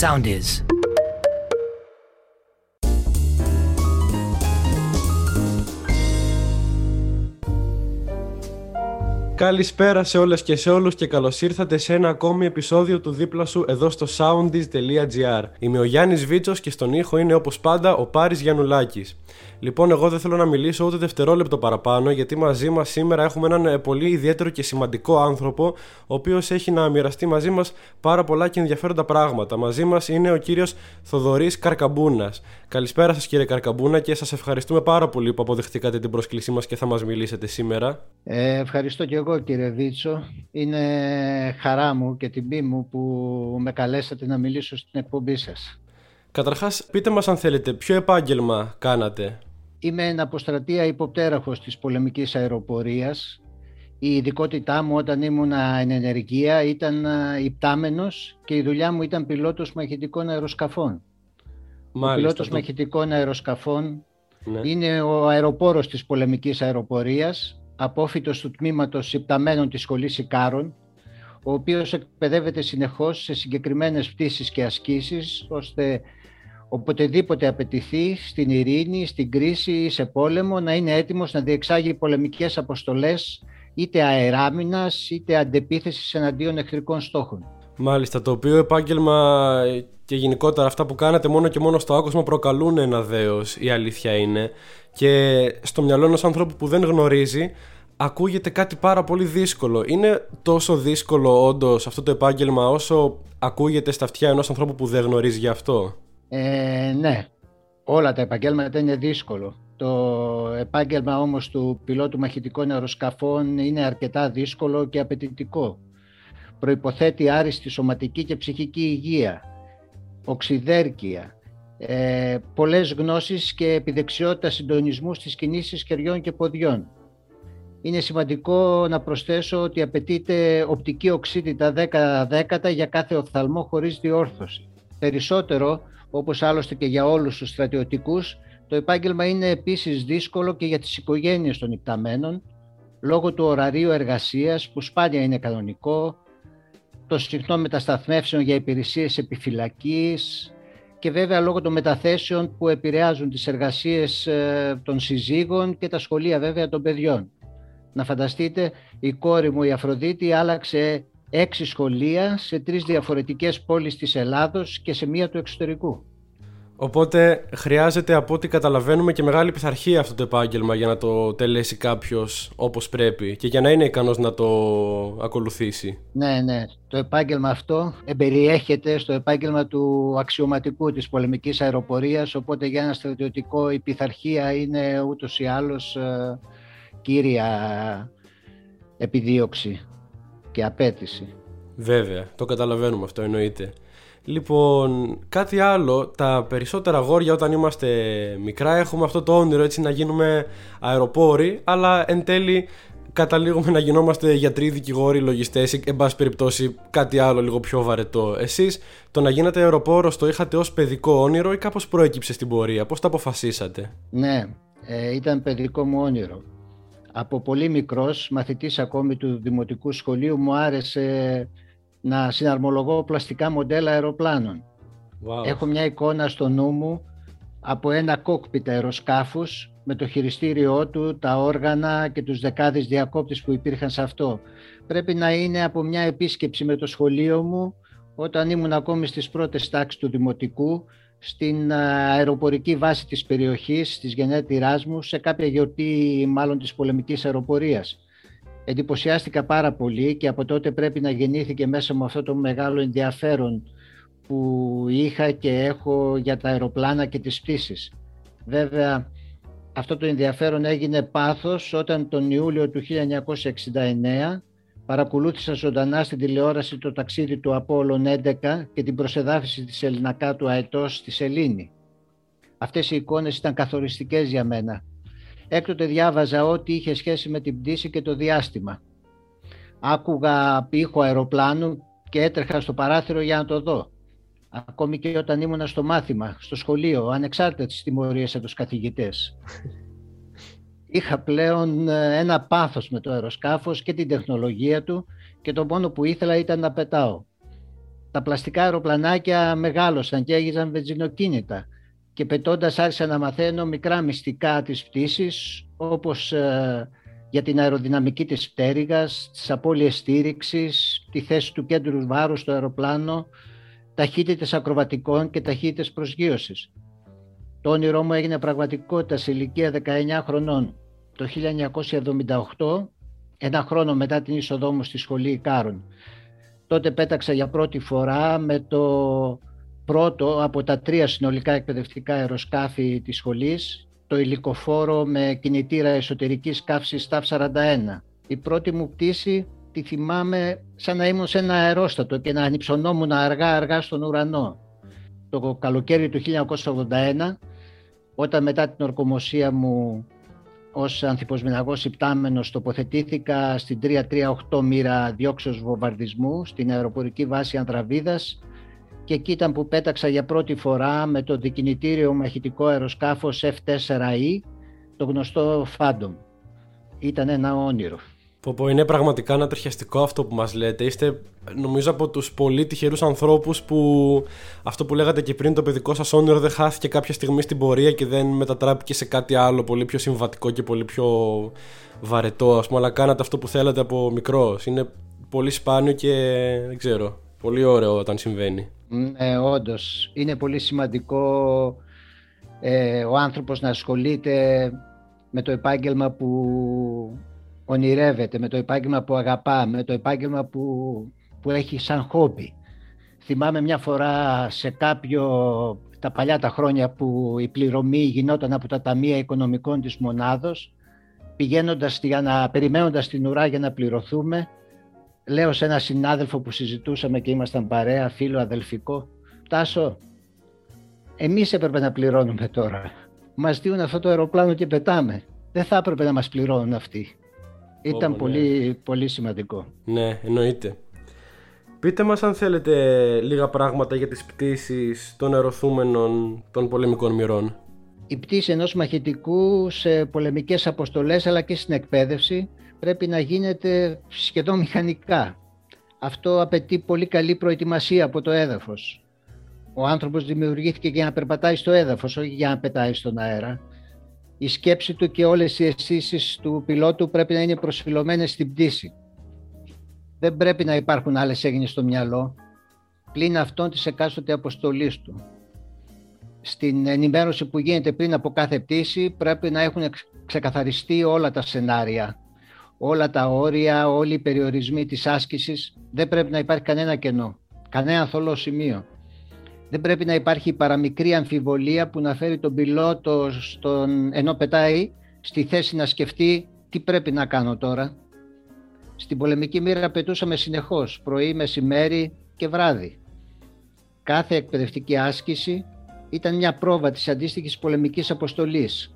sound is. Καλησπέρα σε όλες και σε όλους και καλώς ήρθατε σε ένα ακόμη επεισόδιο του δίπλα σου εδώ στο soundis.gr Είμαι ο Γιάννης Βίτσος και στον ήχο είναι όπως πάντα ο Πάρης Γιαννουλάκης. Λοιπόν, εγώ δεν θέλω να μιλήσω ούτε δευτερόλεπτο παραπάνω, γιατί μαζί μας σήμερα έχουμε έναν ε, πολύ ιδιαίτερο και σημαντικό άνθρωπο, ο οποίος έχει να μοιραστεί μαζί μας πάρα πολλά και ενδιαφέροντα πράγματα. Μαζί μας είναι ο κύριος Θοδωρής Καρκαμπούνας. Καλησπέρα σας, κύριε Καρκαμπούνα, και σας ευχαριστούμε πάρα πολύ που αποδεχτήκατε την πρόσκλησή μας και θα μας μιλήσετε σήμερα. Ε, ευχαριστώ και εγώ, κύριε Βίτσο. Είναι χαρά μου και τιμή μου που με καλέσατε να μιλήσω στην εκπομπή σας. Καταρχάς, πείτε μας αν θέλετε, ποιο επάγγελμα κάνατε; Είμαι ένα αποστρατεία υποπτέραχος της πολεμικής αεροπορίας. Η ειδικότητά μου όταν ήμουν εν ενεργεία ήταν υπτάμενος και η δουλειά μου ήταν πιλότος μαχητικών αεροσκαφών. Μάλιστα, ο πιλότος το... μαχητικών αεροσκαφών Ναι. είναι ο αεροπόρος της πολεμικής αεροπορίας, απόφυτος του τμήματος υπταμένων της σχολής Ικάρων, ο οποίος εκπαιδεύεται συνεχώς σε συγκεκριμένες πτήσεις και ασκήσεις, ώστε οποτεδήποτε απαιτηθεί στην ειρήνη, στην κρίση ή σε πόλεμο να είναι έτοιμος να διεξάγει πολεμικές αποστολές είτε αεράμινας είτε αντεπίθεσης εναντίον εχθρικών στόχων. Μάλιστα, το οποίο επάγγελμα και γενικότερα αυτά που κάνετε μόνο και μόνο στο άκουσμα προκαλούν ένα δέος, η αλήθεια είναι. Και στο μυαλό ενός ανθρώπου που δεν γνωρίζει, ακούγεται κάτι πάρα πολύ δύσκολο. Είναι τόσο δύσκολο όντως αυτό το επάγγελμα όσο ακούγεται στα αυτιά ενός ανθρώπου που δεν γνωρίζει γι' αυτό; Ε, ναι, όλα τα επαγγέλματα είναι δύσκολο. Το επάγγελμα όμως του πιλότου μαχητικών αεροσκαφών είναι αρκετά δύσκολο και απαιτητικό. Προϋποθέτει άριστη σωματική και ψυχική υγεία, οξυδέρκεια, ε, πολλές γνώσεις και επιδεξιότητα συντονισμού στις κινήσεις χεριών και ποδιών. Είναι σημαντικό να προσθέσω ότι απαιτείται οπτική οξύτητα 10 δέκατα για κάθε οφθαλμό χωρίς διόρθωση. Περισσότερο, όπως άλλωστε και για όλους τους στρατιωτικούς, το επάγγελμα είναι επίσης δύσκολο και για τις οικογένειες των υπταμένων, λόγω του ωραρίου εργασίας που σπάνια είναι κανονικό, το συχνό μετασταθμεύσεων για υπηρεσίες επιφυλακής και βέβαια λόγω των μεταθέσεων που επηρεάζουν τις εργασίες ε, των συζύγων και τα σχολεία βέβαια των παιδιών. Να φανταστείτε, η κόρη μου η Αφροδίτη άλλαξε έξι σχολεία σε τρεις διαφορετικές πόλεις της Ελλάδος και σε μία του εξωτερικού. Οπότε χρειάζεται από ό,τι καταλαβαίνουμε και μεγάλη πειθαρχία αυτό το επάγγελμα για να το τελέσει κάποιος όπως πρέπει και για να είναι ικανός να το ακολουθήσει. Ναι, ναι. Το επάγγελμα αυτό εμπεριέχεται στο επάγγελμα του αξιωματικού της πολεμικής αεροπορίας οπότε για ένα στρατιωτικό η πειθαρχία είναι ούτως ή άλλως ε, κύρια επιδίωξη και απέτηση. Βέβαια, το καταλαβαίνουμε αυτό εννοείται. Λοιπόν, κάτι άλλο, τα περισσότερα αγόρια όταν είμαστε μικρά έχουμε αυτό το όνειρο έτσι να γίνουμε αεροπόροι, αλλά εν τέλει καταλήγουμε να γινόμαστε γιατροί, δικηγόροι, λογιστές ή εν πάση περιπτώσει κάτι άλλο λίγο πιο βαρετό. Εσείς το να γίνετε αεροπόρος το είχατε ως παιδικό όνειρο ή κάπως προέκυψε στην πορεία, πώς το αποφασίσατε; Ναι, ε, ήταν παιδικό μου όνειρο. Από πολύ μικρός, μαθητής ακόμη του Δημοτικού Σχολείου, μου άρεσε να συναρμολογώ πλαστικά μοντέλα αεροπλάνων. Wow. Έχω μια εικόνα στο νου μου από ένα κόκπιτ αεροσκάφους με το χειριστήριό του, τα όργανα και τους δεκάδες διακόπτες που υπήρχαν σε αυτό. Πρέπει να είναι από μια επίσκεψη με το σχολείο μου όταν ήμουν ακόμη στις πρώτες τάξεις του Δημοτικού στην αεροπορική βάση της περιοχής, της γενέτειράς μου, σε κάποια γιορτή μάλλον της πολεμικής αεροπορίας. Εντυπωσιάστηκα πάρα πολύ και από τότε πρέπει να γεννήθηκε μέσα μου αυτό το μεγάλο ενδιαφέρον που είχα και έχω για τα αεροπλάνα και τις πτήσεις. Βέβαια, αυτό το ενδιαφέρον έγινε πάθος όταν τον Ιούλιο του 1969 παρακολούθησα ζωντανά στην τηλεόραση το ταξίδι του Απόλλων 11 και την προσεδάφιση της Ελληνακά του Αετός στη Σελήνη. Αυτές οι εικόνες ήταν καθοριστικές για μένα. Έκτοτε διάβαζα ό,τι είχε σχέση με την πτήση και το διάστημα. Άκουγα ήχο αεροπλάνου και έτρεχα στο παράθυρο για να το δω. Ακόμη και όταν ήμουνα στο μάθημα, στο σχολείο, ανεξάρτητα τις τιμωρίες από τους καθηγητές. Είχα πλέον ένα πάθος με το αεροσκάφος και την τεχνολογία του και το μόνο που ήθελα ήταν να πετάω. Τα πλαστικά αεροπλανάκια μεγάλωσαν και έγιναν βενζινοκίνητα και πετώντας άρχισα να μαθαίνω μικρά μυστικά της πτήσης όπως ε, για την αεροδυναμική της πτέρυγας, τις απώλειες στήριξης, τη θέση του κέντρου βάρους στο αεροπλάνο, ταχύτητες ακροβατικών και ταχύτητες προσγείωσης. Το όνειρό μου έγινε πραγματικότητα σε ηλικία 19 χρονών. Το 1978, ένα χρόνο μετά την είσοδό μου στη σχολή Ικάρων. Τότε πέταξα για πρώτη φορά με το πρώτο από τα τρία συνολικά εκπαιδευτικά αεροσκάφη της σχολής, το υλικοφόρο με κινητήρα εσωτερικής καύσης TAF 41. Η πρώτη μου πτήση τη θυμάμαι σαν να ήμουν σε ένα αερόστατο και να ανυψωνόμουν αργά-αργά στον ουρανό. Το καλοκαίρι του 1981, όταν μετά την ορκομοσία μου ως ανθιποσμηναγός υπτάμενος τοποθετήθηκα στην 338 μοίρα διώξεως βομβαρδισμού στην αεροπορική βάση Ανδραβίδας και εκεί ήταν που πέταξα για πρώτη φορά με το δικινητήριο μαχητικό αεροσκάφος F4E, το γνωστό Phantom. Ήταν ένα όνειρο. Πω, είναι πραγματικά ανατριχιαστικό αυτό που μας λέτε. Είστε νομίζω από τους πολύ τυχερούς ανθρώπους που αυτό που λέγατε και πριν το παιδικό σας όνειρο δεν χάθηκε κάποια στιγμή στην πορεία και δεν μετατράπηκε σε κάτι άλλο πολύ πιο συμβατικό και πολύ πιο βαρετό ας πούμε αλλά κάνατε αυτό που θέλατε από μικρός. Είναι πολύ σπάνιο και δεν ξέρω, πολύ ωραίο όταν συμβαίνει. Ε, όντως, είναι πολύ σημαντικό ε, ο άνθρωπος να ασχολείται με το επάγγελμα που ονειρεύεται, με το επάγγελμα που αγαπά, με το επάγγελμα που, που έχει σαν χόμπι. Θυμάμαι μια φορά σε κάποιο, τα παλιά τα χρόνια που η πληρωμή γινόταν από τα Ταμεία Οικονομικών της Μονάδος, πηγαίνοντας, για να, περιμένοντας την ουρά για να πληρωθούμε, λέω σε ένα συνάδελφο που συζητούσαμε και ήμασταν παρέα, φίλο αδελφικό, Τάσο, εμείς έπρεπε να πληρώνουμε τώρα. Μας δίνουν αυτό το αεροπλάνο και πετάμε. Δεν θα έπρεπε να μας πληρώνουν αυτοί. Ήταν πολύ, ναι. πολύ σημαντικό. Ναι, εννοείται. Πείτε μας αν θέλετε λίγα πράγματα για τις πτήσεις των ερωθούμενων των πολεμικών μοιρών. Η πτήση ενός μαχητικού σε πολεμικές αποστολές αλλά και στην εκπαίδευση πρέπει να γίνεται σχεδόν μηχανικά. Αυτό απαιτεί πολύ καλή προετοιμασία από το έδαφος. Ο άνθρωπος δημιουργήθηκε για να περπατάει στο έδαφος, όχι για να πετάει στον αέρα η σκέψη του και όλες οι αισθήσεις του πιλότου πρέπει να είναι προσφυλωμένες στην πτήση. Δεν πρέπει να υπάρχουν άλλες έγινες στο μυαλό, πλην αυτών της εκάστοτε αποστολής του. Στην ενημέρωση που γίνεται πριν από κάθε πτήση πρέπει να έχουν ξεκαθαριστεί όλα τα σενάρια, όλα τα όρια, όλοι οι περιορισμοί της άσκησης. Δεν πρέπει να υπάρχει κανένα κενό, κανένα θολό σημείο. Δεν πρέπει να υπάρχει παραμικρή αμφιβολία που να φέρει τον πιλότο στον, ενώ πετάει στη θέση να σκεφτεί τι πρέπει να κάνω τώρα. Στην πολεμική μοίρα πετούσαμε συνεχώς, πρωί, μεσημέρι και βράδυ. Κάθε εκπαιδευτική άσκηση ήταν μια πρόβα της αντίστοιχης πολεμικής αποστολής.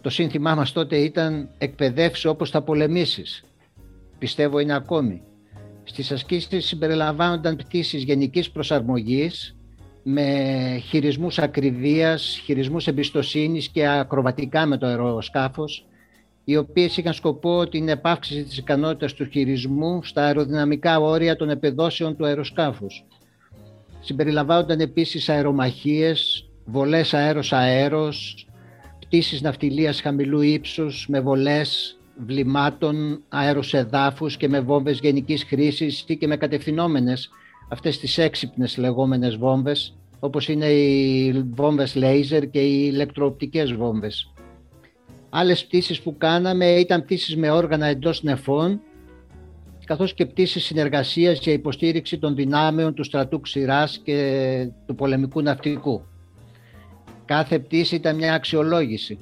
Το σύνθημά μας τότε ήταν «εκπαιδεύσει όπως θα πολεμήσεις». Πιστεύω είναι ακόμη. Στις ασκήσεις συμπεριλαμβάνονταν πτήσεις γενικής προσαρμογής με χειρισμούς ακριβίας, χειρισμούς εμπιστοσύνης και ακροβατικά με το αεροσκάφος, οι οποίες είχαν σκοπό την επάυξηση της ικανότητας του χειρισμού στα αεροδυναμικά όρια των επεδόσεων του αεροσκάφους. Συμπεριλαμβάνονταν επίσης αερομαχίες, βολές αέρος-αέρος, πτήσεις ναυτιλίας χαμηλού ύψους με βολές βλημάτων αεροσεδάφους και με βόμβες γενικής χρήσης ή και με κατευθυνόμενες αυτές τις έξυπνες λεγόμενες βόμβες όπως είναι οι βόμβες λέιζερ και οι ηλεκτροοπτικές βόμβες. Άλλες πτήσεις που κάναμε ήταν πτήσεις με όργανα εντός νεφών καθώς και πτήσεις συνεργασίας για υποστήριξη των δυνάμεων του στρατού ξηράς και του πολεμικού ναυτικού. Κάθε πτήση ήταν μια αξιολόγηση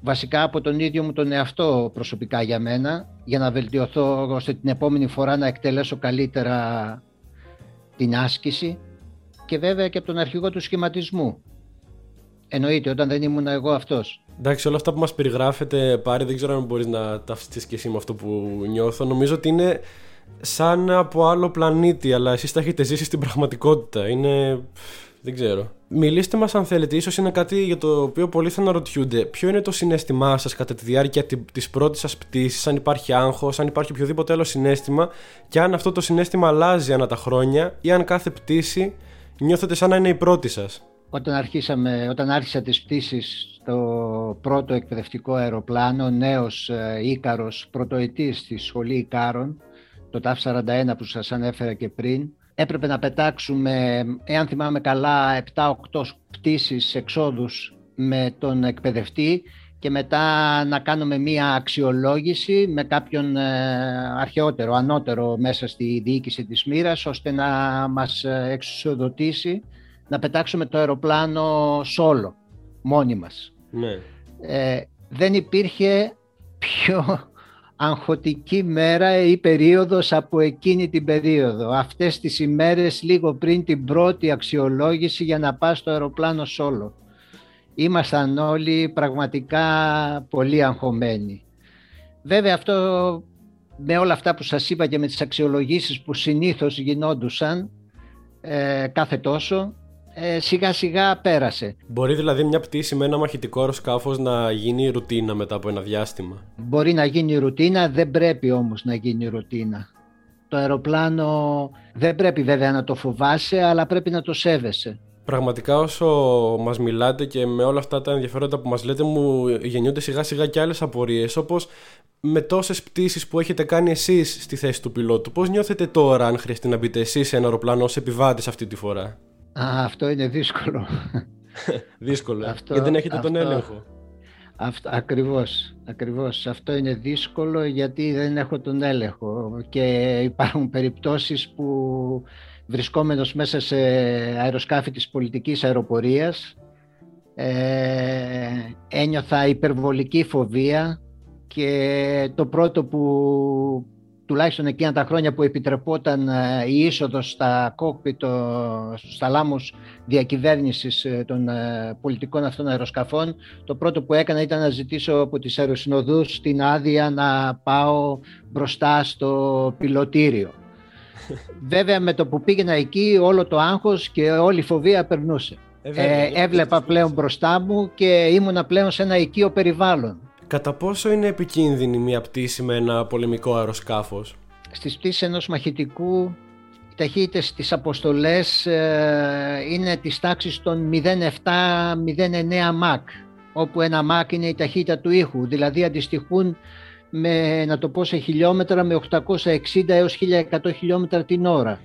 βασικά από τον ίδιο μου τον εαυτό προσωπικά για μένα για να βελτιωθώ ώστε την επόμενη φορά να εκτελέσω καλύτερα την άσκηση και βέβαια και από τον αρχηγό του σχηματισμού. Εννοείται όταν δεν ήμουν εγώ αυτός. Εντάξει, όλα αυτά που μας περιγράφετε πάρει δεν ξέρω αν μπορείς να ταυτιστείς και εσύ με αυτό που νιώθω. Νομίζω ότι είναι σαν από άλλο πλανήτη, αλλά εσείς τα έχετε ζήσει στην πραγματικότητα. Είναι... δεν ξέρω. Μιλήστε μας αν θέλετε, ίσως είναι κάτι για το οποίο πολλοί θα αναρωτιούνται. Ποιο είναι το συνέστημά σας κατά τη διάρκεια της πρώτης σας πτήσης, αν υπάρχει άγχος, αν υπάρχει οποιοδήποτε άλλο συνέστημα και αν αυτό το συνέστημα αλλάζει ανά τα χρόνια ή αν κάθε πτήση νιώθετε σαν να είναι η πρώτη σας. Όταν, αρχίσαμε, όταν άρχισα τις πτήσεις στο πρώτο εκπαιδευτικό αεροπλάνο, νέος ε, Ίκαρος, πρωτοετής στη σχολή Ικάρων, το ΤΑΦ 41 που σας ανέφερα και πριν, έπρεπε να πετάξουμε, εάν θυμάμαι καλά, 7-8 πτήσεις εξόδους με τον εκπαιδευτή και μετά να κάνουμε μία αξιολόγηση με κάποιον ε, αρχαιότερο, ανώτερο μέσα στη διοίκηση της μοίρας, ώστε να μας εξουσιοδοτήσει να πετάξουμε το αεροπλάνο σόλο, μόνοι μας. Ναι. Ε, δεν υπήρχε πιο αγχωτική μέρα ή περίοδος από εκείνη την περίοδο. Αυτές τις ημέρες λίγο πριν την πρώτη αξιολόγηση για να πας στο αεροπλάνο σόλο. Ήμασταν όλοι πραγματικά πολύ αγχωμένοι. Βέβαια αυτό με όλα αυτά που σας είπα και με τις αξιολογήσεις που συνήθως γινόντουσαν ε, κάθε τόσο ε, σιγά σιγά πέρασε. Μπορεί δηλαδή μια πτήση με ένα μαχητικό αεροσκάφος να γίνει ρουτίνα μετά από ένα διάστημα. Μπορεί να γίνει ρουτίνα, δεν πρέπει όμως να γίνει ρουτίνα. Το αεροπλάνο δεν πρέπει βέβαια να το φοβάσαι, αλλά πρέπει να το σέβεσαι. Πραγματικά όσο μας μιλάτε και με όλα αυτά τα ενδιαφέροντα που μας λέτε μου γεννιούνται σιγά σιγά και άλλες απορίες όπως με τόσες πτήσεις που έχετε κάνει εσείς στη θέση του πιλότου πώς νιώθετε τώρα αν χρειαστεί να μπείτε εσείς σε ένα αεροπλάνο ως επιβάτης αυτή τη φορά; Α, αυτό είναι δύσκολο. δύσκολο, ε. αυτό, γιατί δεν έχετε τον έλεγχο. Αυτό, ακριβώς, ακριβώς. Αυτό είναι δύσκολο γιατί δεν έχω τον έλεγχο και υπάρχουν περιπτώσεις που βρισκόμενος μέσα σε αεροσκάφη της πολιτικής αεροπορίας ε, ένιωθα υπερβολική φοβία και το πρώτο που τουλάχιστον εκείνα τα χρόνια που επιτρεπόταν ε, η είσοδος στα κόκπιτο, στους θαλάμους διακυβέρνησης ε, των ε, πολιτικών αυτών αεροσκαφών, το πρώτο που έκανα ήταν να ζητήσω από τις αεροσυνοδούς την άδεια να πάω μπροστά στο πιλωτήριο. Βέβαια με το που πήγαινα εκεί όλο το άγχος και όλη η φοβία περνούσε. Ε, έβλεπα πλέον μπροστά μου και ήμουνα πλέον σε ένα οικείο περιβάλλον. Κατά πόσο είναι επικίνδυνη μια πτήση με ένα πολεμικό αεροσκάφος; Στις πτήσεις ενός μαχητικού οι ταχύτητες στις αποστολές ε, είναι της τάξης των 0,7-0,9 Mach όπου ένα Mach είναι η ταχύτητα του ήχου, δηλαδή αντιστοιχούν με, να το πω σε χιλιόμετρα, με 860 έως 1100 χιλιόμετρα την ώρα.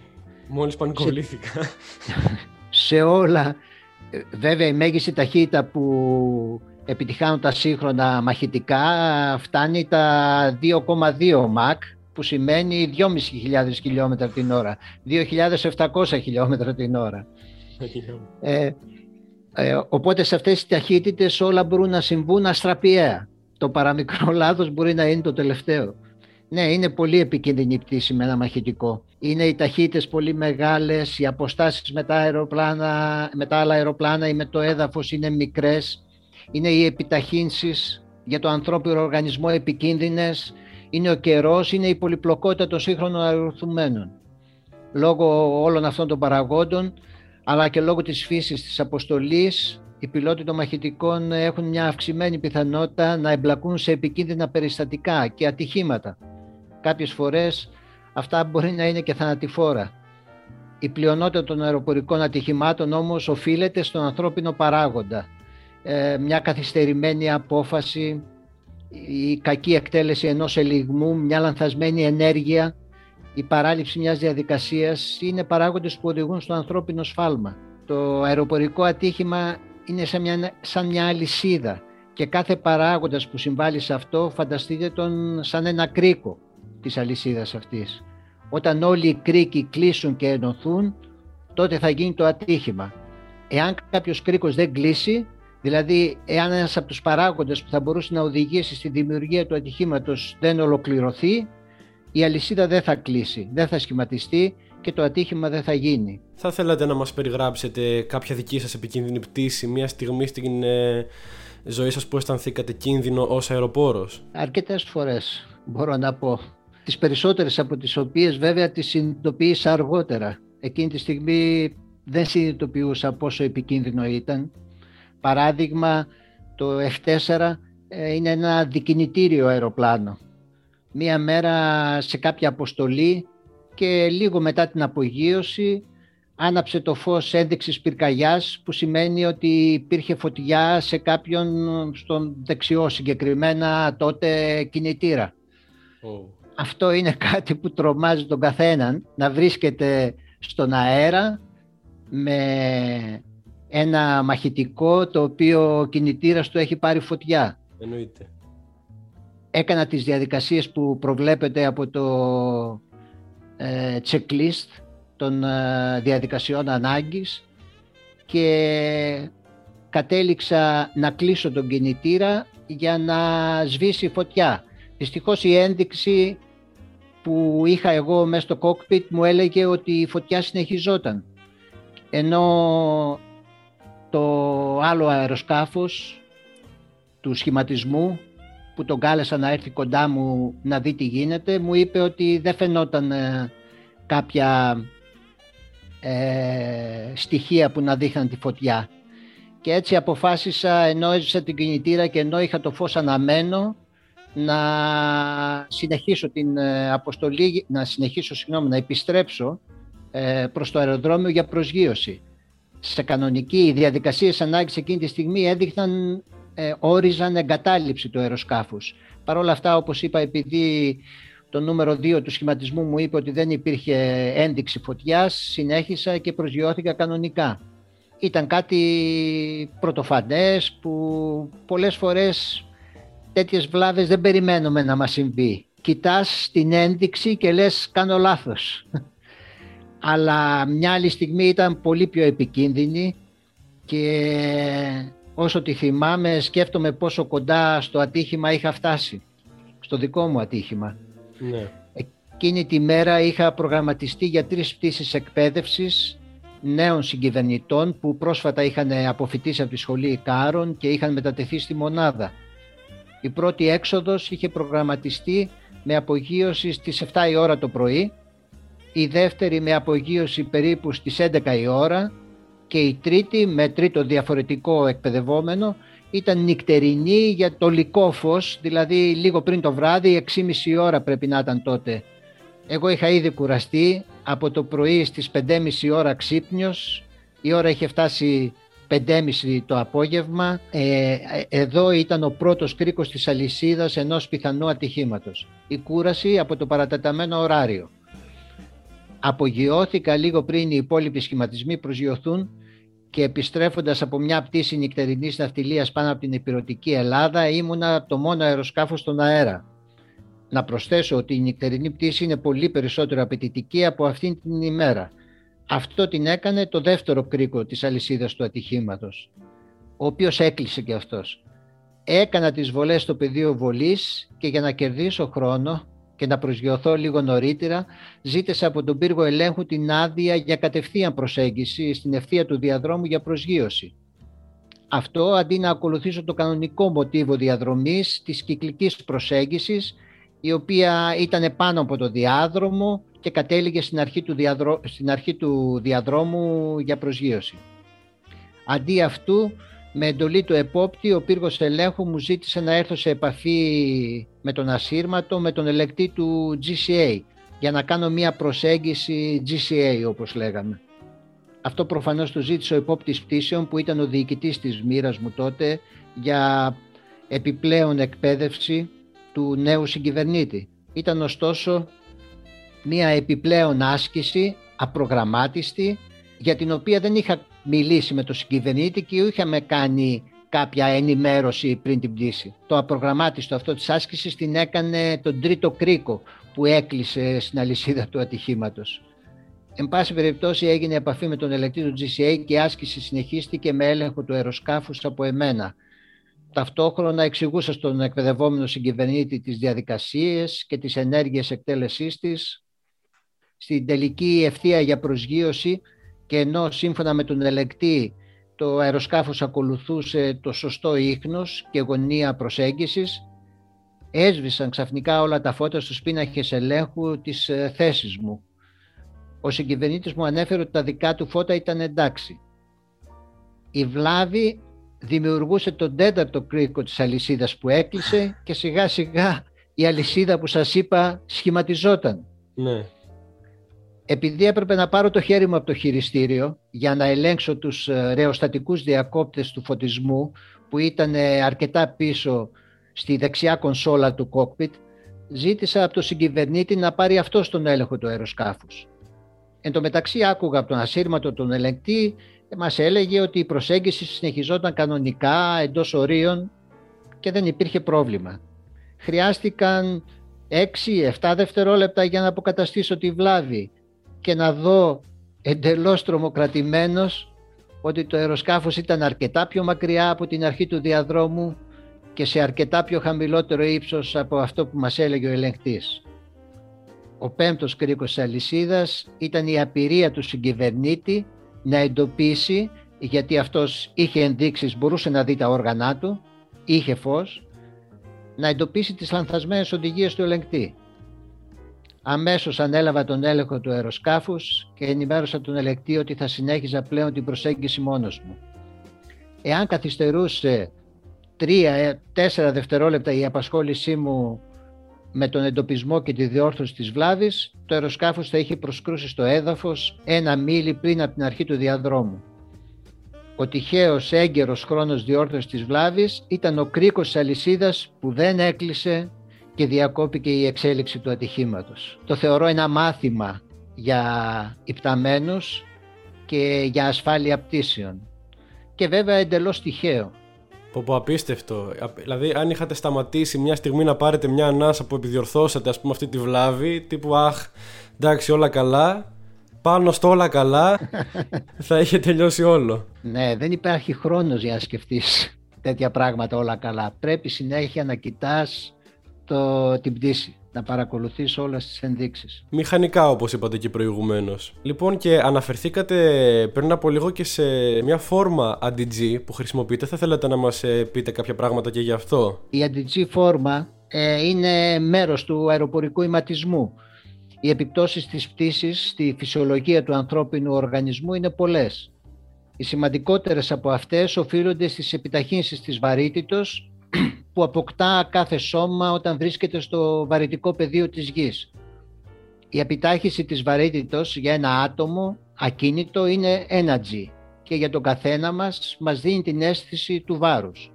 Μόλις πανικοβλήθηκα. Σε, σε όλα, ε, βέβαια η μέγιστη ταχύτητα που επιτυχάνουν τα σύγχρονα μαχητικά φτάνει τα 2,2 Μαχ που σημαίνει 2.500 χιλιόμετρα την ώρα, 2.700 χιλιόμετρα την ώρα. ε, ε, οπότε σε αυτές τις ταχύτητες όλα μπορούν να συμβούν αστραπιαία. Το παραμικρό λάθος μπορεί να είναι το τελευταίο. Ναι, είναι πολύ επικίνδυνη η πτήση με ένα μαχητικό. Είναι οι ταχύτητες πολύ μεγάλες, οι αποστάσεις με τα, αεροπλάνα, με τα άλλα αεροπλάνα ή με το έδαφος είναι μικρές είναι οι επιταχύνσεις για το ανθρώπινο οργανισμό επικίνδυνες, είναι ο καιρός, είναι η πολυπλοκότητα των σύγχρονων αεροθουμένων. Λόγω όλων αυτών των παραγόντων, αλλά και λόγω της φύσης της αποστολής, οι πιλότοι των μαχητικών έχουν μια αυξημένη πιθανότητα να εμπλακούν σε επικίνδυνα περιστατικά και ατυχήματα. Κάποιες φορές αυτά μπορεί να είναι και θανατηφόρα. Η πλειονότητα των αεροπορικών ατυχημάτων όμως οφείλεται στον ανθρώπινο παράγοντα, ε, μια καθυστερημένη απόφαση, η κακή εκτέλεση ενός ελιγμού, μια λανθασμένη ενέργεια, η παράληψη μιας διαδικασίας είναι παράγοντες που οδηγούν στο ανθρώπινο σφάλμα. Το αεροπορικό ατύχημα είναι σαν μια, σαν μια αλυσίδα και κάθε παράγοντας που συμβάλλει σε αυτό φανταστείτε τον σαν ένα κρίκο της αλυσίδας αυτής. Όταν όλοι οι κρίκοι κλείσουν και ενωθούν, τότε θα γίνει το ατύχημα. Εάν κάποιος κρίκος δεν κλείσει, Δηλαδή, εάν ένας από τους παράγοντες που θα μπορούσε να οδηγήσει στη δημιουργία του ατυχήματος δεν ολοκληρωθεί, η αλυσίδα δεν θα κλείσει, δεν θα σχηματιστεί και το ατύχημα δεν θα γίνει. Θα θέλατε να μας περιγράψετε κάποια δική σας επικίνδυνη πτήση, μια στιγμή στην ε, ζωή σας που αισθανθήκατε κίνδυνο ως αεροπόρος; Αρκετές φορές μπορώ να πω. Τις περισσότερες από τις οποίες βέβαια τις συνειδητοποίησα αργότερα. Εκείνη τη στιγμή δεν συνειδητοποιούσα πόσο επικίνδυνο ήταν. Παράδειγμα, το F4 ε, είναι ένα δικινητήριο αεροπλάνο. Μία μέρα σε κάποια αποστολή και λίγο μετά την απογείωση άναψε το φως ένδειξης πυρκαγιάς που σημαίνει ότι υπήρχε φωτιά σε κάποιον στον δεξιό συγκεκριμένα τότε κινητήρα. Αυτό είναι κάτι που τρομάζει τον καθέναν να βρίσκεται στον αέρα με ένα μαχητικό το οποίο ο κινητήρας του έχει πάρει φωτιά. Εννοείται. Έκανα τις διαδικασίες που προβλέπεται από το ε, checklist των ε, διαδικασιών ανάγκης και κατέληξα να κλείσω τον κινητήρα για να σβήσει φωτιά. Δυστυχώς η ένδειξη που είχα εγώ μέσα στο κόκπιτ μου έλεγε ότι η φωτιά συνεχιζόταν. Ενώ το άλλο αεροσκάφος του σχηματισμού που τον κάλεσα να έρθει κοντά μου να δει τι γίνεται μου είπε ότι δεν φαινόταν ε, κάποια ε, στοιχεία που να δείχναν τη φωτιά. Και έτσι αποφάσισα ενώ έζησα την κινητήρα και ενώ είχα το φως αναμένο να συνεχίσω την ε, αποστολή, να συνεχίσω συγγνώμη, να επιστρέψω ε, προς το αεροδρόμιο για προσγείωση. Σε κανονική οι διαδικασίες ανάγκης εκείνη τη στιγμή έδειχναν, ε, όριζαν εγκατάλειψη του αεροσκάφους. Παρ' όλα αυτά, όπως είπα, επειδή το νούμερο 2 του σχηματισμού μου είπε ότι δεν υπήρχε ένδειξη φωτιάς, συνέχισα και προσγειώθηκα κανονικά. Ήταν κάτι πρωτοφανές που πολλές φορές τέτοιες βλάβες δεν περιμένουμε να μας συμβεί. Κοιτάς την ένδειξη και λες κάνω λάθος. Αλλά μια άλλη στιγμή ήταν πολύ πιο επικίνδυνη και όσο τη θυμάμαι σκέφτομαι πόσο κοντά στο ατύχημα είχα φτάσει. Στο δικό μου ατύχημα. Ναι. Εκείνη τη μέρα είχα προγραμματιστεί για τρεις πτήσεις εκπαίδευσης νέων συγκυβερνητών που πρόσφατα είχαν αποφυτίσει από τη σχολή Κάρων και είχαν μετατεθεί στη μονάδα. Η πρώτη έξοδος είχε προγραμματιστεί με απογείωση στις 7 η ώρα το πρωί, η δεύτερη με απογείωση περίπου στις 11 η ώρα και η τρίτη με τρίτο διαφορετικό εκπαιδευόμενο ήταν νυχτερινή για το λικό φως, δηλαδή λίγο πριν το βράδυ, 6,5 ώρα πρέπει να ήταν τότε. Εγώ είχα ήδη κουραστεί, από το πρωί στις 5.30 ώρα ξύπνιος, η ώρα είχε φτάσει 5.30 το απόγευμα. Ε, εδώ ήταν ο πρώτος κρίκος της αλυσίδας ενός πιθανού ατυχήματος. Η κούραση από το παρατεταμένο ωράριο. Απογειώθηκα λίγο πριν οι υπόλοιποι σχηματισμοί προσγειωθούν και επιστρέφοντας από μια πτήση νυχτερινής ναυτιλίας πάνω από την υπηρετική Ελλάδα ήμουνα το μόνο αεροσκάφος στον αέρα. Να προσθέσω ότι η νυχτερινή πτήση είναι πολύ περισσότερο απαιτητική από αυτήν την ημέρα. Αυτό την έκανε το δεύτερο κρίκο της αλυσίδας του ατυχήματος, ο οποίος έκλεισε και αυτός. Έκανα τις βολές στο πεδίο βολής και για να κερδίσω χρόνο και να προσγειωθώ λίγο νωρίτερα, ζήτησα από τον πύργο ελέγχου την άδεια για κατευθείαν προσέγγιση στην ευθεία του διαδρόμου για προσγείωση. Αυτό αντί να ακολουθήσω το κανονικό μοτίβο διαδρομής της κυκλικής προσέγγισης, η οποία ήταν πάνω από το διάδρομο και κατέληγε στην αρχή του, στην αρχή του διαδρόμου για προσγείωση. Αντί αυτού, με εντολή του επόπτη, ο πύργος ελέγχου μου ζήτησε να έρθω σε επαφή με τον ασύρματο, με τον ελεκτή του GCA, για να κάνω μία προσέγγιση GCA όπως λέγαμε. Αυτό προφανώς το ζήτησε ο επόπτης πτήσεων που ήταν ο διοικητής της μοίρας μου τότε για επιπλέον εκπαίδευση του νέου συγκυβερνήτη. Ήταν ωστόσο μία επιπλέον άσκηση απρογραμμάτιστη για την οποία δεν είχα μιλήσει με τον συγκυβερνήτη και είχαμε κάνει κάποια ενημέρωση πριν την πτήση. Το απρογραμμάτιστο αυτό της άσκησης την έκανε τον τρίτο κρίκο που έκλεισε στην αλυσίδα του ατυχήματος. Εν πάση περιπτώσει έγινε επαφή με τον ελεκτή του GCA και η άσκηση συνεχίστηκε με έλεγχο του αεροσκάφους από εμένα. Ταυτόχρονα εξηγούσα στον εκπαιδευόμενο συγκυβερνήτη τις διαδικασίες και τις ενέργειες εκτέλεσής της. Στην τελική ευθεία για προσγείωση και ενώ σύμφωνα με τον ελεκτή το αεροσκάφος ακολουθούσε το σωστό ίχνος και γωνία προσέγγισης, έσβησαν ξαφνικά όλα τα φώτα στους πίνακες ελέγχου της ε, θέσης μου. ο συγκυβερνήτης μου ανέφερε ότι τα δικά του φώτα ήταν εντάξει. Η βλάβη δημιουργούσε τον τέταρτο κρίκο της αλυσίδας που έκλεισε και σιγά σιγά η αλυσίδα που σας είπα σχηματιζόταν. Ναι. Επειδή έπρεπε να πάρω το χέρι μου από το χειριστήριο για να ελέγξω τους ε, ρεοστατικούς διακόπτες του φωτισμού που ήταν ε, αρκετά πίσω στη δεξιά κονσόλα του κόκπιτ, ζήτησα από τον συγκυβερνήτη να πάρει αυτό στον έλεγχο του αεροσκάφους. Εν τω μεταξύ άκουγα από τον ασύρματο τον ελεγκτή μας έλεγε ότι η προσέγγιση συνεχιζόταν κανονικά εντός ορίων και δεν υπήρχε πρόβλημα. Χρειάστηκαν 6-7 δευτερόλεπτα για να αποκαταστήσω τη βλάβη και να δω εντελώς τρομοκρατημένος ότι το αεροσκάφος ήταν αρκετά πιο μακριά από την αρχή του διαδρόμου και σε αρκετά πιο χαμηλότερο ύψος από αυτό που μας έλεγε ο ελεγκτής. Ο πέμπτος κρίκος της αλυσίδας ήταν η απειρία του συγκυβερνήτη να εντοπίσει, γιατί αυτός είχε ενδείξεις, μπορούσε να δει τα όργανά του, είχε φως, να εντοπίσει τις λανθασμένες οδηγίες του ελεγκτή. Αμέσως ανέλαβα τον έλεγχο του αεροσκάφους και ενημέρωσα τον ελεγκτή ότι θα συνέχιζα πλέον την προσέγγιση μόνος μου. Εάν καθυστερούσε τρία-τέσσερα δευτερόλεπτα η απασχόλησή μου με τον εντοπισμό και τη διόρθωση της βλάβης, το αεροσκάφος θα είχε προσκρούσει στο έδαφος ένα μίλι πριν από την αρχή του διαδρόμου. Ο τυχαίος έγκαιρος χρόνος διόρθωσης της βλάβης ήταν ο κρίκος της αλυσίδας που δεν έκλεισε και διακόπηκε η εξέλιξη του ατυχήματος. Το θεωρώ ένα μάθημα για υπταμένους και για ασφάλεια πτήσεων. Και βέβαια εντελώς τυχαίο. Πω, απίστευτο. Δηλαδή, αν είχατε σταματήσει μια στιγμή να πάρετε μια ανάσα που επιδιορθώσατε, ας πούμε, αυτή τη βλάβη, τύπου Αχ, εντάξει, όλα καλά. Πάνω στο όλα καλά, θα είχε τελειώσει όλο. Ναι, δεν υπάρχει χρόνος για να σκεφτείς τέτοια πράγματα όλα καλά. Πρέπει συνέχεια να κοιτάς το, την πτήση να παρακολουθείς όλες τις ενδείξεις. Μηχανικά όπως είπατε και προηγουμένως. Λοιπόν και αναφερθήκατε πριν από λίγο και σε μια φόρμα ADG που χρησιμοποιείτε. Θα θέλατε να μας ε, πείτε κάποια πράγματα και γι' αυτό; Η ADG φόρμα ε, είναι μέρος του αεροπορικού ηματισμού. Οι επιπτώσεις της πτήσης στη φυσιολογία του ανθρώπινου οργανισμού είναι πολλές. Οι σημαντικότερες από αυτές οφείλονται στις επιταχύνσεις της βαρύτητος που αποκτά κάθε σώμα όταν βρίσκεται στο βαρυτικό πεδίο της γης. Η επιτάχυση της βαρύτητος για ένα άτομο ακίνητο είναι ένα G και για τον καθένα μας μας δίνει την αίσθηση του βάρους.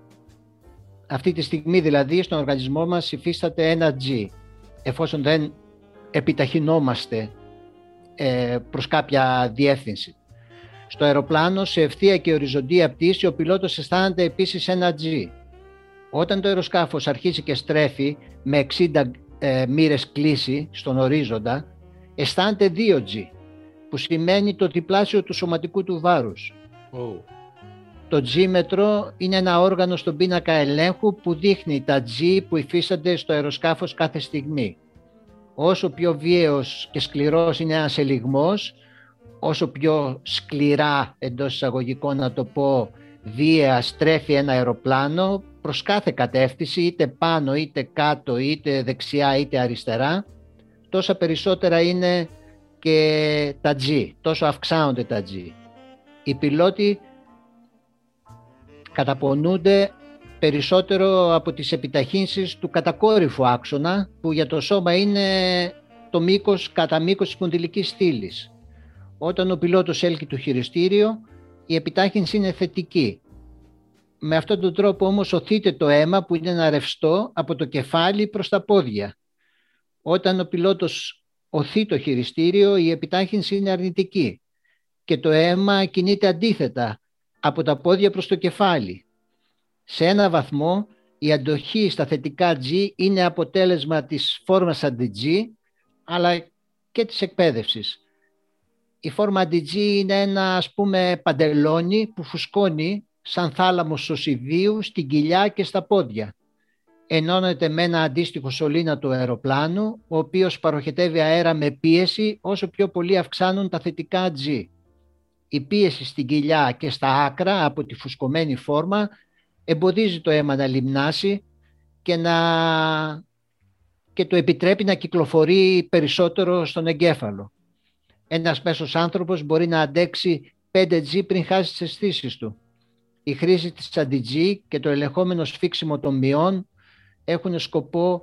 Αυτή τη στιγμή δηλαδή στον οργανισμό μας υφίσταται ένα G εφόσον δεν επιταχυνόμαστε ε, προς κάποια διεύθυνση. Στο αεροπλάνο σε ευθεία και οριζοντία πτήση ο πιλότος αισθάνεται επίσης ένα G όταν το αεροσκάφος αρχίζει και στρέφει με 60 ε, μοίρες κλίση στον ορίζοντα, αισθάνεται 2G, που σημαίνει το διπλάσιο του σωματικού του βάρους. Oh. Το G-μετρο είναι ένα όργανο στον πίνακα ελέγχου που δείχνει τα G που υφίστανται στο αεροσκάφος κάθε στιγμή. Όσο πιο βίαιος και σκληρός είναι ένας ελιγμός, όσο πιο σκληρά εντός εισαγωγικών να το πω βία στρέφει ένα αεροπλάνο προς κάθε κατεύθυνση, είτε πάνω, είτε κάτω, είτε δεξιά, είτε αριστερά, τόσα περισσότερα είναι και τα G, τόσο αυξάνονται τα G. Οι πιλότοι καταπονούνται περισσότερο από τις επιταχύνσεις του κατακόρυφου άξονα, που για το σώμα είναι το μήκος κατά μήκος της ποντιλικής στήλης. Όταν ο πιλότος έλκει το χειριστήριο, η επιτάχυνση είναι θετική. Με αυτόν τον τρόπο όμως οθείται το αίμα που είναι ένα ρευστό από το κεφάλι προς τα πόδια. Όταν ο πιλότος οθεί το χειριστήριο η επιτάχυνση είναι αρνητική και το αίμα κινείται αντίθετα από τα πόδια προς το κεφάλι. Σε ένα βαθμό η αντοχή στα θετικά G είναι αποτέλεσμα της φόρμας αντι-G αλλά και της εκπαίδευσης. Η φόρμα αντι-G είναι ένα ας πούμε παντελόνι που φουσκώνει σαν θάλαμος σωσιδίου στην κοιλιά και στα πόδια. Ενώνεται με ένα αντίστοιχο σωλήνα του αεροπλάνου, ο οποίος παροχετεύει αέρα με πίεση όσο πιο πολύ αυξάνουν τα θετικά G. Η πίεση στην κοιλιά και στα άκρα από τη φουσκωμένη φόρμα εμποδίζει το αίμα να λιμνάσει και, να... και το επιτρέπει να κυκλοφορεί περισσότερο στον εγκέφαλο. ένας μέσος άνθρωπος μπορεί να αντέξει 5G πριν χάσει τις αισθήσεις του. Η χρήση της αντι και το ελεγχόμενο σφίξιμο των μειών έχουν σκοπό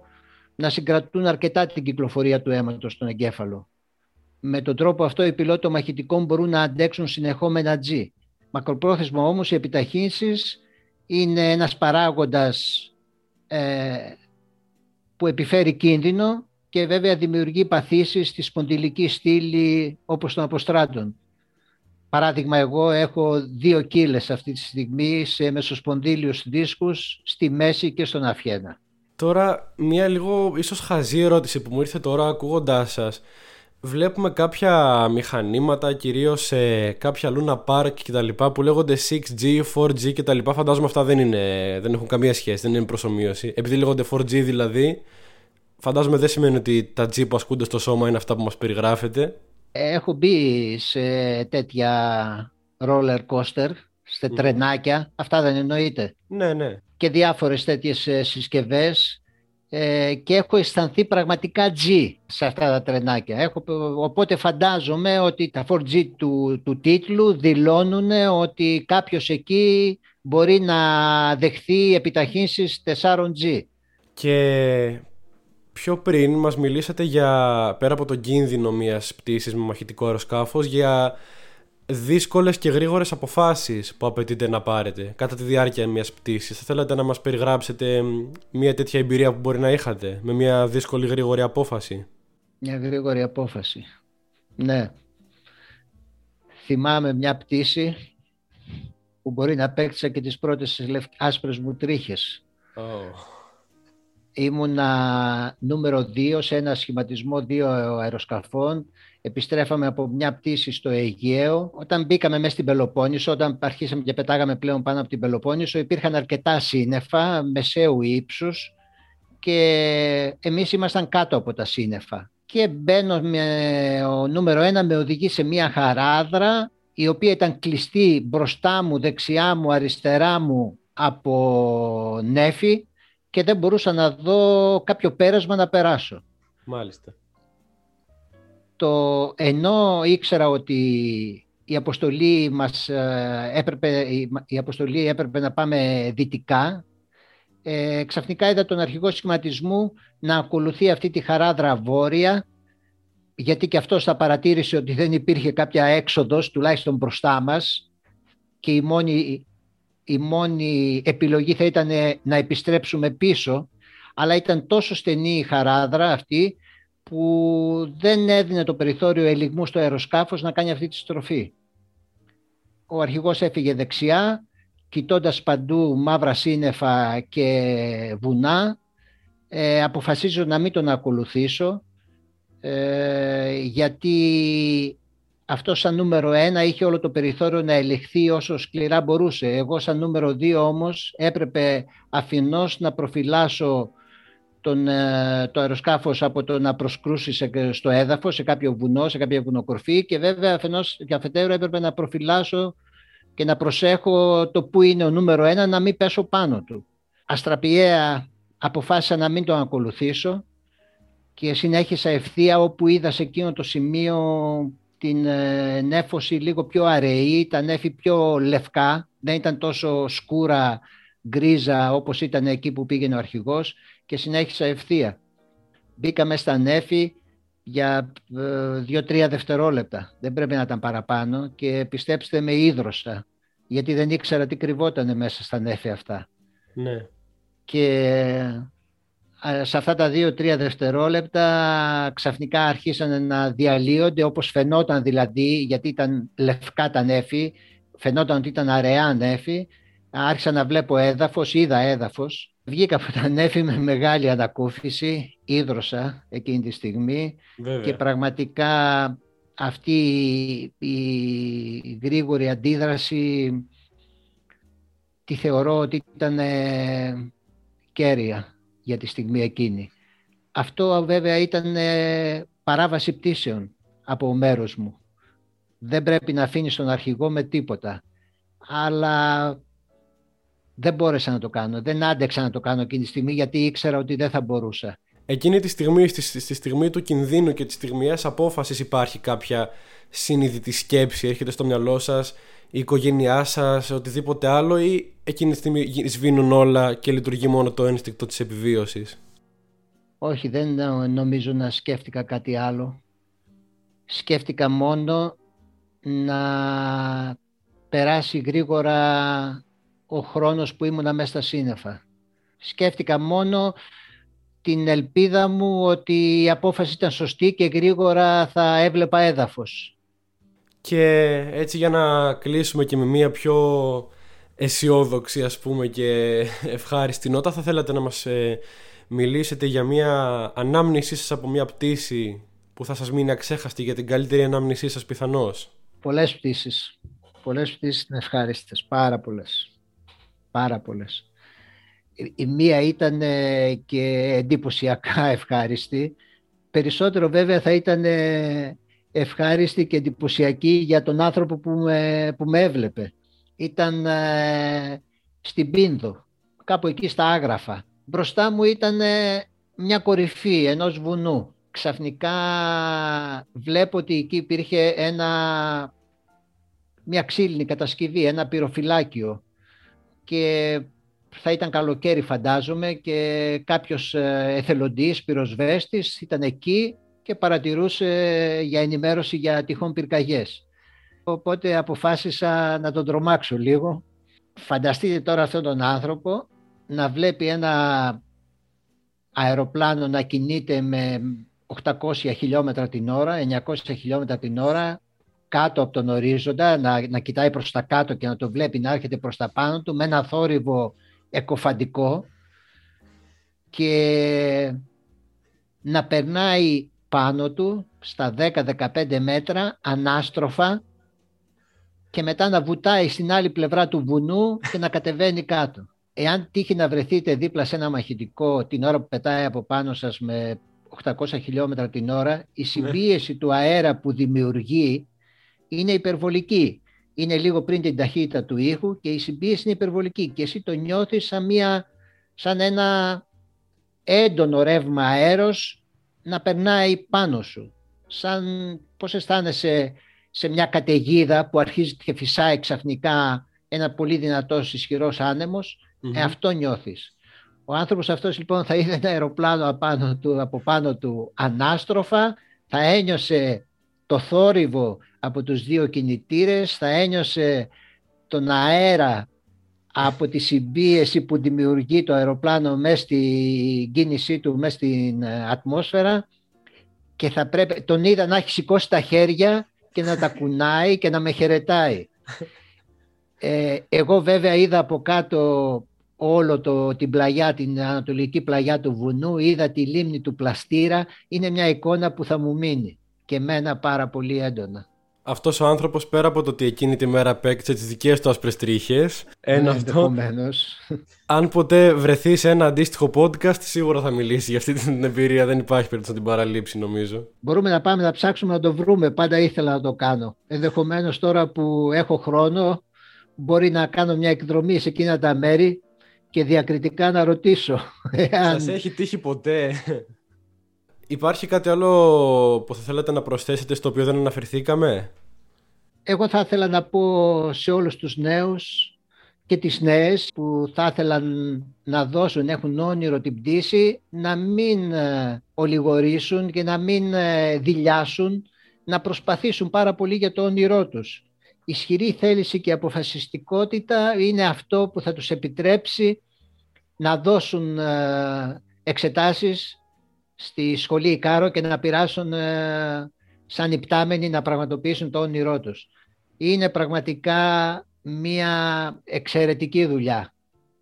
να συγκρατούν αρκετά την κυκλοφορία του αίματος στον εγκέφαλο. Με τον τρόπο αυτό οι πιλότοι μαχητικών μπορούν να αντέξουν συνεχόμενα G. Μακροπρόθεσμα όμως οι επιταχύνσεις είναι ένας παράγοντας ε, που επιφέρει κίνδυνο και βέβαια δημιουργεί παθήσεις στη σπονδυλική στήλη όπως των αποστράτων. Παράδειγμα, εγώ έχω δύο κύλες αυτή τη στιγμή σε μεσοσπονδύλιους δίσκους στη μέση και στον αφιένα. Τώρα, μια λίγο ίσως χαζή ερώτηση που μου ήρθε τώρα ακούγοντάς σας. Βλέπουμε κάποια μηχανήματα, κυρίως σε κάποια Luna Park και τα λοιπά, που λέγονται 6G, 4G και τα λοιπά. Φαντάζομαι αυτά δεν, είναι, δεν έχουν καμία σχέση, δεν είναι προσωμείωση. Επειδή λέγονται 4G δηλαδή, φαντάζομαι δεν σημαίνει ότι τα G που ασκούνται στο σώμα είναι αυτά που μας περιγράφετε. Έχω μπει σε τέτοια roller coaster, σε τρενάκια. Αυτά δεν εννοείται. Ναι, ναι. Και διάφορες τέτοιες ε, συσκευές ε, και έχω αισθανθεί πραγματικά G σε αυτά τα τρενάκια. Έχω, οπότε φαντάζομαι ότι τα 4G του, του τίτλου δηλώνουν ότι κάποιος εκεί μπορεί να δεχθεί επιταχύνσεις 4G. Και πιο πριν μας μιλήσατε για, πέρα από τον κίνδυνο μιας πτήσης με μαχητικό αεροσκάφος, για δύσκολες και γρήγορες αποφάσεις που απαιτείται να πάρετε κατά τη διάρκεια μιας πτήσης. Θα θέλατε να μας περιγράψετε μια τέτοια εμπειρία που μπορεί να είχατε με μια δύσκολη γρήγορη απόφαση; Μια γρήγορη απόφαση. Ναι. Θυμάμαι μια πτήση που μπορεί να απέκτησα και τις πρώτες άσπρες μου τρίχες. Oh ήμουνα νούμερο 2 σε ένα σχηματισμό δύο αεροσκαφών. Επιστρέφαμε από μια πτήση στο Αιγαίο. Όταν μπήκαμε μέσα στην Πελοπόννησο, όταν αρχίσαμε και πετάγαμε πλέον πάνω από την Πελοπόννησο, υπήρχαν αρκετά σύννεφα μεσαίου ύψους και εμείς ήμασταν κάτω από τα σύννεφα. Και μπαίνω με, ο νούμερο ένα με οδηγεί σε μια χαράδρα η οποία ήταν κλειστή μπροστά μου, δεξιά μου, αριστερά μου από νέφη και δεν μπορούσα να δω κάποιο πέρασμα να περάσω. Μάλιστα. Το, ενώ ήξερα ότι η αποστολή, μας ε, έπρεπε, η αποστολή έπρεπε να πάμε δυτικά, ε, ξαφνικά είδα τον αρχηγό σχηματισμού να ακολουθεί αυτή τη χαράδρα βόρεια, γιατί και αυτός θα παρατήρησε ότι δεν υπήρχε κάποια έξοδος, τουλάχιστον μπροστά μας, και η μόνη η μόνη επιλογή θα ήταν να επιστρέψουμε πίσω, αλλά ήταν τόσο στενή η χαράδρα αυτή που δεν έδινε το περιθώριο ελιγμού στο αεροσκάφος να κάνει αυτή τη στροφή. Ο αρχηγός έφυγε δεξιά, κοιτώντας παντού μαύρα σύννεφα και βουνά, ε, αποφασίζω να μην τον ακολουθήσω, ε, γιατί αυτό σαν νούμερο ένα είχε όλο το περιθώριο να ελιχθεί όσο σκληρά μπορούσε. Εγώ σαν νούμερο δύο όμως έπρεπε αφινώς να προφυλάσω τον, ε, το αεροσκάφος από το να προσκρούσει στο έδαφος, σε κάποιο βουνό, σε κάποια βουνοκορφή και βέβαια αφενός και αφετέρου έπρεπε να προφυλάσω και να προσέχω το που είναι ο νούμερο ένα να μην πέσω πάνω του. Αστραπιαία αποφάσισα να μην τον ακολουθήσω και συνέχισα ευθεία όπου είδα σε εκείνο το σημείο την ε, νέφωση λίγο πιο αραιή, τα νέφη πιο λευκά, δεν ήταν τόσο σκούρα γκρίζα όπως ήταν εκεί που πήγαινε ο αρχηγός και συνέχισα ευθεία. Μπήκα στα νέφη για ε, δύο-τρία δευτερόλεπτα. Δεν πρέπει να ήταν παραπάνω και πιστέψτε με ίδρωσα γιατί δεν ήξερα τι κρυβόταν μέσα στα νέφη αυτά. Ναι. Και σε αυτά τα δύο-τρία δευτερόλεπτα ξαφνικά άρχισαν να διαλύονται όπως φαινόταν δηλαδή γιατί ήταν λευκά τα νέφη, φαινόταν ότι ήταν αραιά νέφη. Άρχισα να βλέπω έδαφος, είδα έδαφος. Βγήκα από τα νέφη με μεγάλη ανακούφιση, ίδρωσα εκείνη τη στιγμή και πραγματικά αυτή η γρήγορη αντίδραση τη θεωρώ ότι ήταν κέρια για τη στιγμή εκείνη. Αυτό βέβαια ήταν ε, παράβαση πτήσεων από μέρος μου. Δεν πρέπει να αφήνεις τον αρχηγό με τίποτα. Αλλά δεν μπόρεσα να το κάνω. Δεν άντεξα να το κάνω εκείνη τη στιγμή γιατί ήξερα ότι δεν θα μπορούσα. Εκείνη τη στιγμή, στη, στη στιγμή του κινδύνου και της στιγμιαίας απόφασης υπάρχει κάποια συνειδητή σκέψη, έρχεται στο μυαλό σας, η οικογένειά σας, οτιδήποτε άλλο, ή εκείνη τη στιγμή σβήνουν όλα και λειτουργεί μόνο το ένστικτο της επιβίωσης; Όχι, δεν νομίζω να σκέφτηκα κάτι άλλο. Σκέφτηκα μόνο να περάσει γρήγορα ο χρόνος που ήμουνα μέσα στα σύννεφα. Σκέφτηκα μόνο την ελπίδα μου ότι η απόφαση ήταν σωστή και γρήγορα θα έβλεπα έδαφος. Και έτσι για να κλείσουμε και με μια πιο αισιόδοξη ας πούμε και ευχάριστη νότα θα θέλατε να μας ε, μιλήσετε για μια ανάμνησή σας από μια πτήση που θα σας μείνει αξέχαστη για την καλύτερη ανάμνησή σας πιθανώς; Πολλές πτήσεις. Πολλές πτήσεις είναι ευχάριστες. Πάρα πολλές. Πάρα πολλές. Η μία ήταν ε, και εντυπωσιακά ευχάριστη. Περισσότερο βέβαια θα ήταν ευχάριστη και εντυπωσιακή για τον άνθρωπο που με, που με έβλεπε. Ήταν ε, στην Πίνδο, κάπου εκεί στα Άγραφα. Μπροστά μου ήταν μια κορυφή ενός βουνού. Ξαφνικά βλέπω ότι εκεί υπήρχε ένα, μια ξύλινη κατασκευή, ένα πυροφυλάκιο και θα ήταν καλοκαίρι φαντάζομαι και κάποιος ε, εθελοντής, πυροσβέστης ήταν εκεί και παρατηρούσε για ενημέρωση για τυχόν πυρκαγιές. Οπότε αποφάσισα να τον τρομάξω λίγο. Φανταστείτε τώρα αυτόν τον άνθρωπο να βλέπει ένα αεροπλάνο να κινείται με 800 χιλιόμετρα την ώρα, 900 χιλιόμετρα την ώρα κάτω από τον ορίζοντα, να, να κοιτάει προς τα κάτω και να το βλέπει να έρχεται προς τα πάνω του με ένα θόρυβο εκοφαντικό και να περνάει πάνω του στα 10-15 μέτρα ανάστροφα και μετά να βουτάει στην άλλη πλευρά του βουνού και να κατεβαίνει κάτω. Εάν τύχει να βρεθείτε δίπλα σε ένα μαχητικό την ώρα που πετάει από πάνω σας με 800 χιλιόμετρα την ώρα, η ναι. συμπίεση του αέρα που δημιουργεί είναι υπερβολική. Είναι λίγο πριν την ταχύτητα του ήχου και η συμπίεση είναι υπερβολική και εσύ το νιώθεις σαν, μια, σαν ένα έντονο ρεύμα αέρος να περνάει πάνω σου. Σαν πώς αισθάνεσαι σε μια καταιγίδα που αρχίζει και φυσάει ξαφνικά ένα πολύ δυνατός ισχυρός ε, αυτό νιώθεις. Ο άνθρωπος αυτός λοιπόν θα είδε ένα αεροπλάνο απάνω του, από πάνω του ανάστροφα, θα ένιωσε το θόρυβο από τους δύο κινητήρες, θα ένιωσε τον αέρα από τη συμπίεση που δημιουργεί το αεροπλάνο μέσα στην κίνησή του, μέσα στην ε, ατμόσφαιρα και θα πρέπει, τον είδα να έχει σηκώσει τα χέρια και να τα κουνάει και να με χαιρετάει. Ε, εγώ βέβαια είδα από κάτω όλο το, την πλαγιά, την ανατολική πλαγιά του βουνού, είδα τη λίμνη του Πλαστήρα, είναι μια εικόνα που θα μου μείνει και μένα πάρα πολύ έντονα. Αυτός ο άνθρωπος πέρα από το ότι εκείνη τη μέρα απέκτησε τις δικές του άσπρες τρίχες. Ένα αυτό. Αν ποτέ βρεθεί σε ένα αντίστοιχο podcast, σίγουρα θα μιλήσει για αυτή την εμπειρία. Δεν υπάρχει περίπτωση να την παραλείψει, νομίζω. Μπορούμε να πάμε να ψάξουμε να το βρούμε. Πάντα ήθελα να το κάνω. Ενδεχομένως τώρα που έχω χρόνο, μπορεί να κάνω μια εκδρομή σε εκείνα τα μέρη και διακριτικά να ρωτήσω. Σας έχει τύχει ποτέ; Υπάρχει κάτι άλλο που θα θέλατε να προσθέσετε στο οποίο δεν αναφερθήκαμε; Εγώ θα ήθελα να πω σε όλους τους νέους και τις νέες που θα ήθελαν να δώσουν, έχουν όνειρο την πτήση, να μην ε, ολιγορήσουν και να μην ε, δηλιάσουν, να προσπαθήσουν πάρα πολύ για το όνειρό τους. Ισχυρή θέληση και αποφασιστικότητα είναι αυτό που θα τους επιτρέψει να δώσουν ε, εξετάσεις στη σχολή Ικάρο και να πειράσουν ε, σαν υπτάμενοι να πραγματοποιήσουν το όνειρό τους. Είναι πραγματικά μια εξαιρετική δουλειά.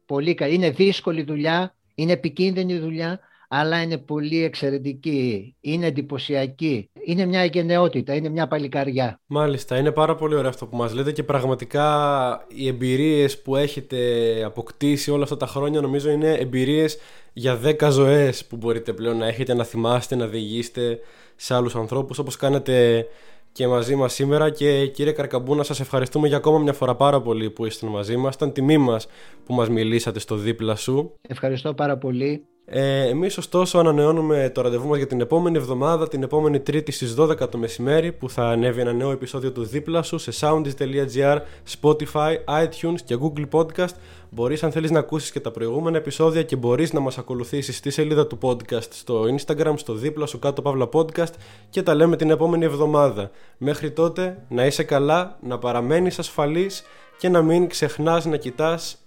Πολύ Είναι δύσκολη δουλειά, είναι επικίνδυνη δουλειά, αλλά είναι πολύ εξαιρετική, είναι εντυπωσιακή. Είναι μια γενναιότητα, είναι μια παλικαριά. Μάλιστα, είναι πάρα πολύ ωραίο αυτό που μας λέτε και πραγματικά οι εμπειρίες που έχετε αποκτήσει όλα αυτά τα χρόνια νομίζω είναι εμπειρίες για 10 ζωές που μπορείτε πλέον να έχετε, να θυμάστε, να διηγήσετε σε άλλους ανθρώπους όπως κάνετε και μαζί μας σήμερα και κύριε Καρκαμπούνα σας ευχαριστούμε για ακόμα μια φορά πάρα πολύ που ήσασταν μαζί μας. Ήταν τιμή μας που μας μιλήσατε στο δίπλα σου. Ευχαριστώ πάρα πολύ Ε, Εμείς, ωστόσο, ανανεώνουμε το ραντεβού μας για την επόμενη εβδομάδα, την επόμενη Τρίτη στις 12 το μεσημέρι, που θα ανέβει ένα νέο επεισόδιο του δίπλα σου σε soundis.gr, Spotify, iTunes και Google Podcast. Μπορείς, αν θέλεις, να ακούσεις και τα προηγούμενα επεισόδια και μπορείς να μας ακολουθήσεις στη σελίδα του podcast στο Instagram, στο δίπλα σου κάτω παύλα podcast και τα λέμε την επόμενη εβδομάδα. Μέχρι τότε, να είσαι καλά, να παραμένεις ασφαλής και να μην ξεχνάς να κοιτάς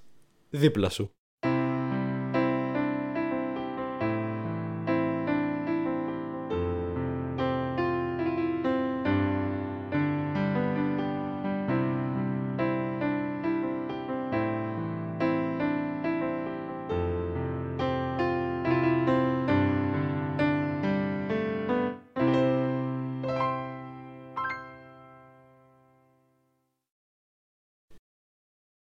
δίπλα σου.